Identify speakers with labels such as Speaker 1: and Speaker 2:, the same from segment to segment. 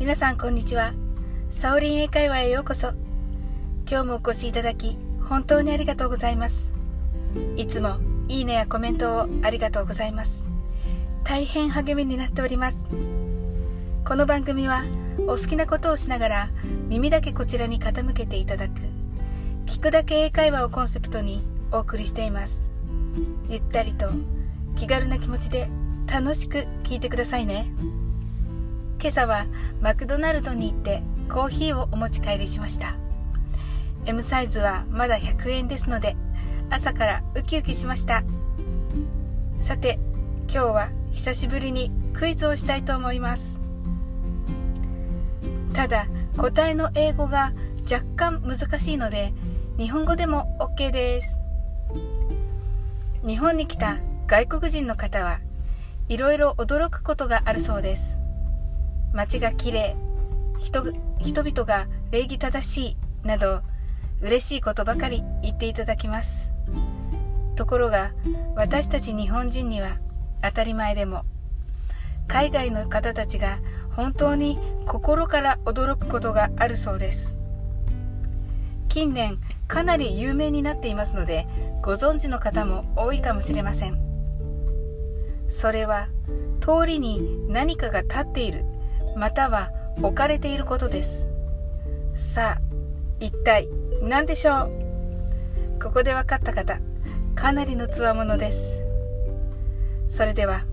Speaker 1: 皆さんこんにちは。サオリン英会話へようこそ。今日もお越しいただき本当にありがとうございます。いつもいいねやコメントをありがとうございます。大変励みになっております。この番組はお好きなことをしながら耳だけこちらに傾けていただく聞くだけ英会話をコンセプトにお送りしています。ゆったりと気軽な気持ちで楽しく聞いてくださいね。今朝はマクドナルドに行ってコーヒーをお持ち帰りしました。M サイズはまだ100円ですので朝からウキウキしました。さて今日は久しぶりにクイズをしたいと思います。ただ答えの英語が若干難しいので日本語でも OK です。日本に来た外国人の方はいろいろ驚くことがあるそうです。街がきれい人々が礼儀正しい。など嬉しいことばかり言っていただきます。ところが私たち日本人には当たり前でも海外の方たちが本当に心から驚くことがあるそうです。近年かなり有名になっていますのでご存知の方も多いかもしれません。それは通りに何かが立っているまたは置かれていることです。さあ一体何でしょう？ここで分かった方かなりのつわものです。それでは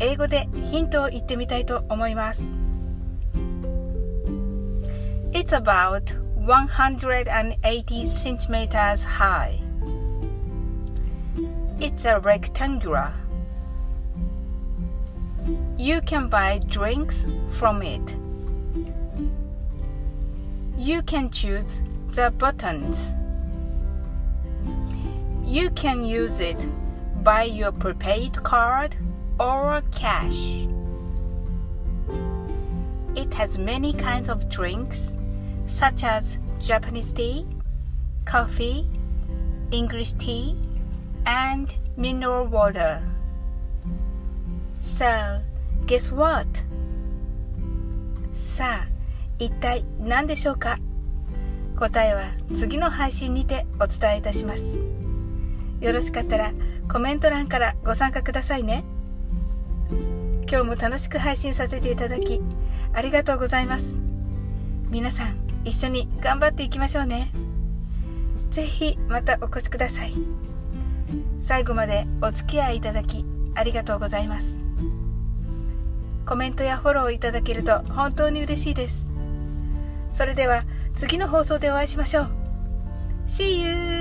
Speaker 1: 英語でヒントを言ってみたいと思います。It's about 180 centimeters high. It's a rectangular You can buy drinks from it. You can choose the buttons. You can use it by your prepaid card or cash. It has many kinds of drinks such as Japanese tea, coffee, English tea, and mineral water. So, Guess what? さあ、一体何でしょうか？答えは次の配信にてお伝えいたします。よろしかったらコメント欄からご参加くださいね。今日も楽しく配信させていただきありがとうございます。皆さん一緒に頑張っていきましょうね。ぜひまたお越しください。最後までお付き合いいただきありがとうございます。コメントやフォローいただけると本当に嬉しいです。それでは次の放送でお会いしましょう。See you!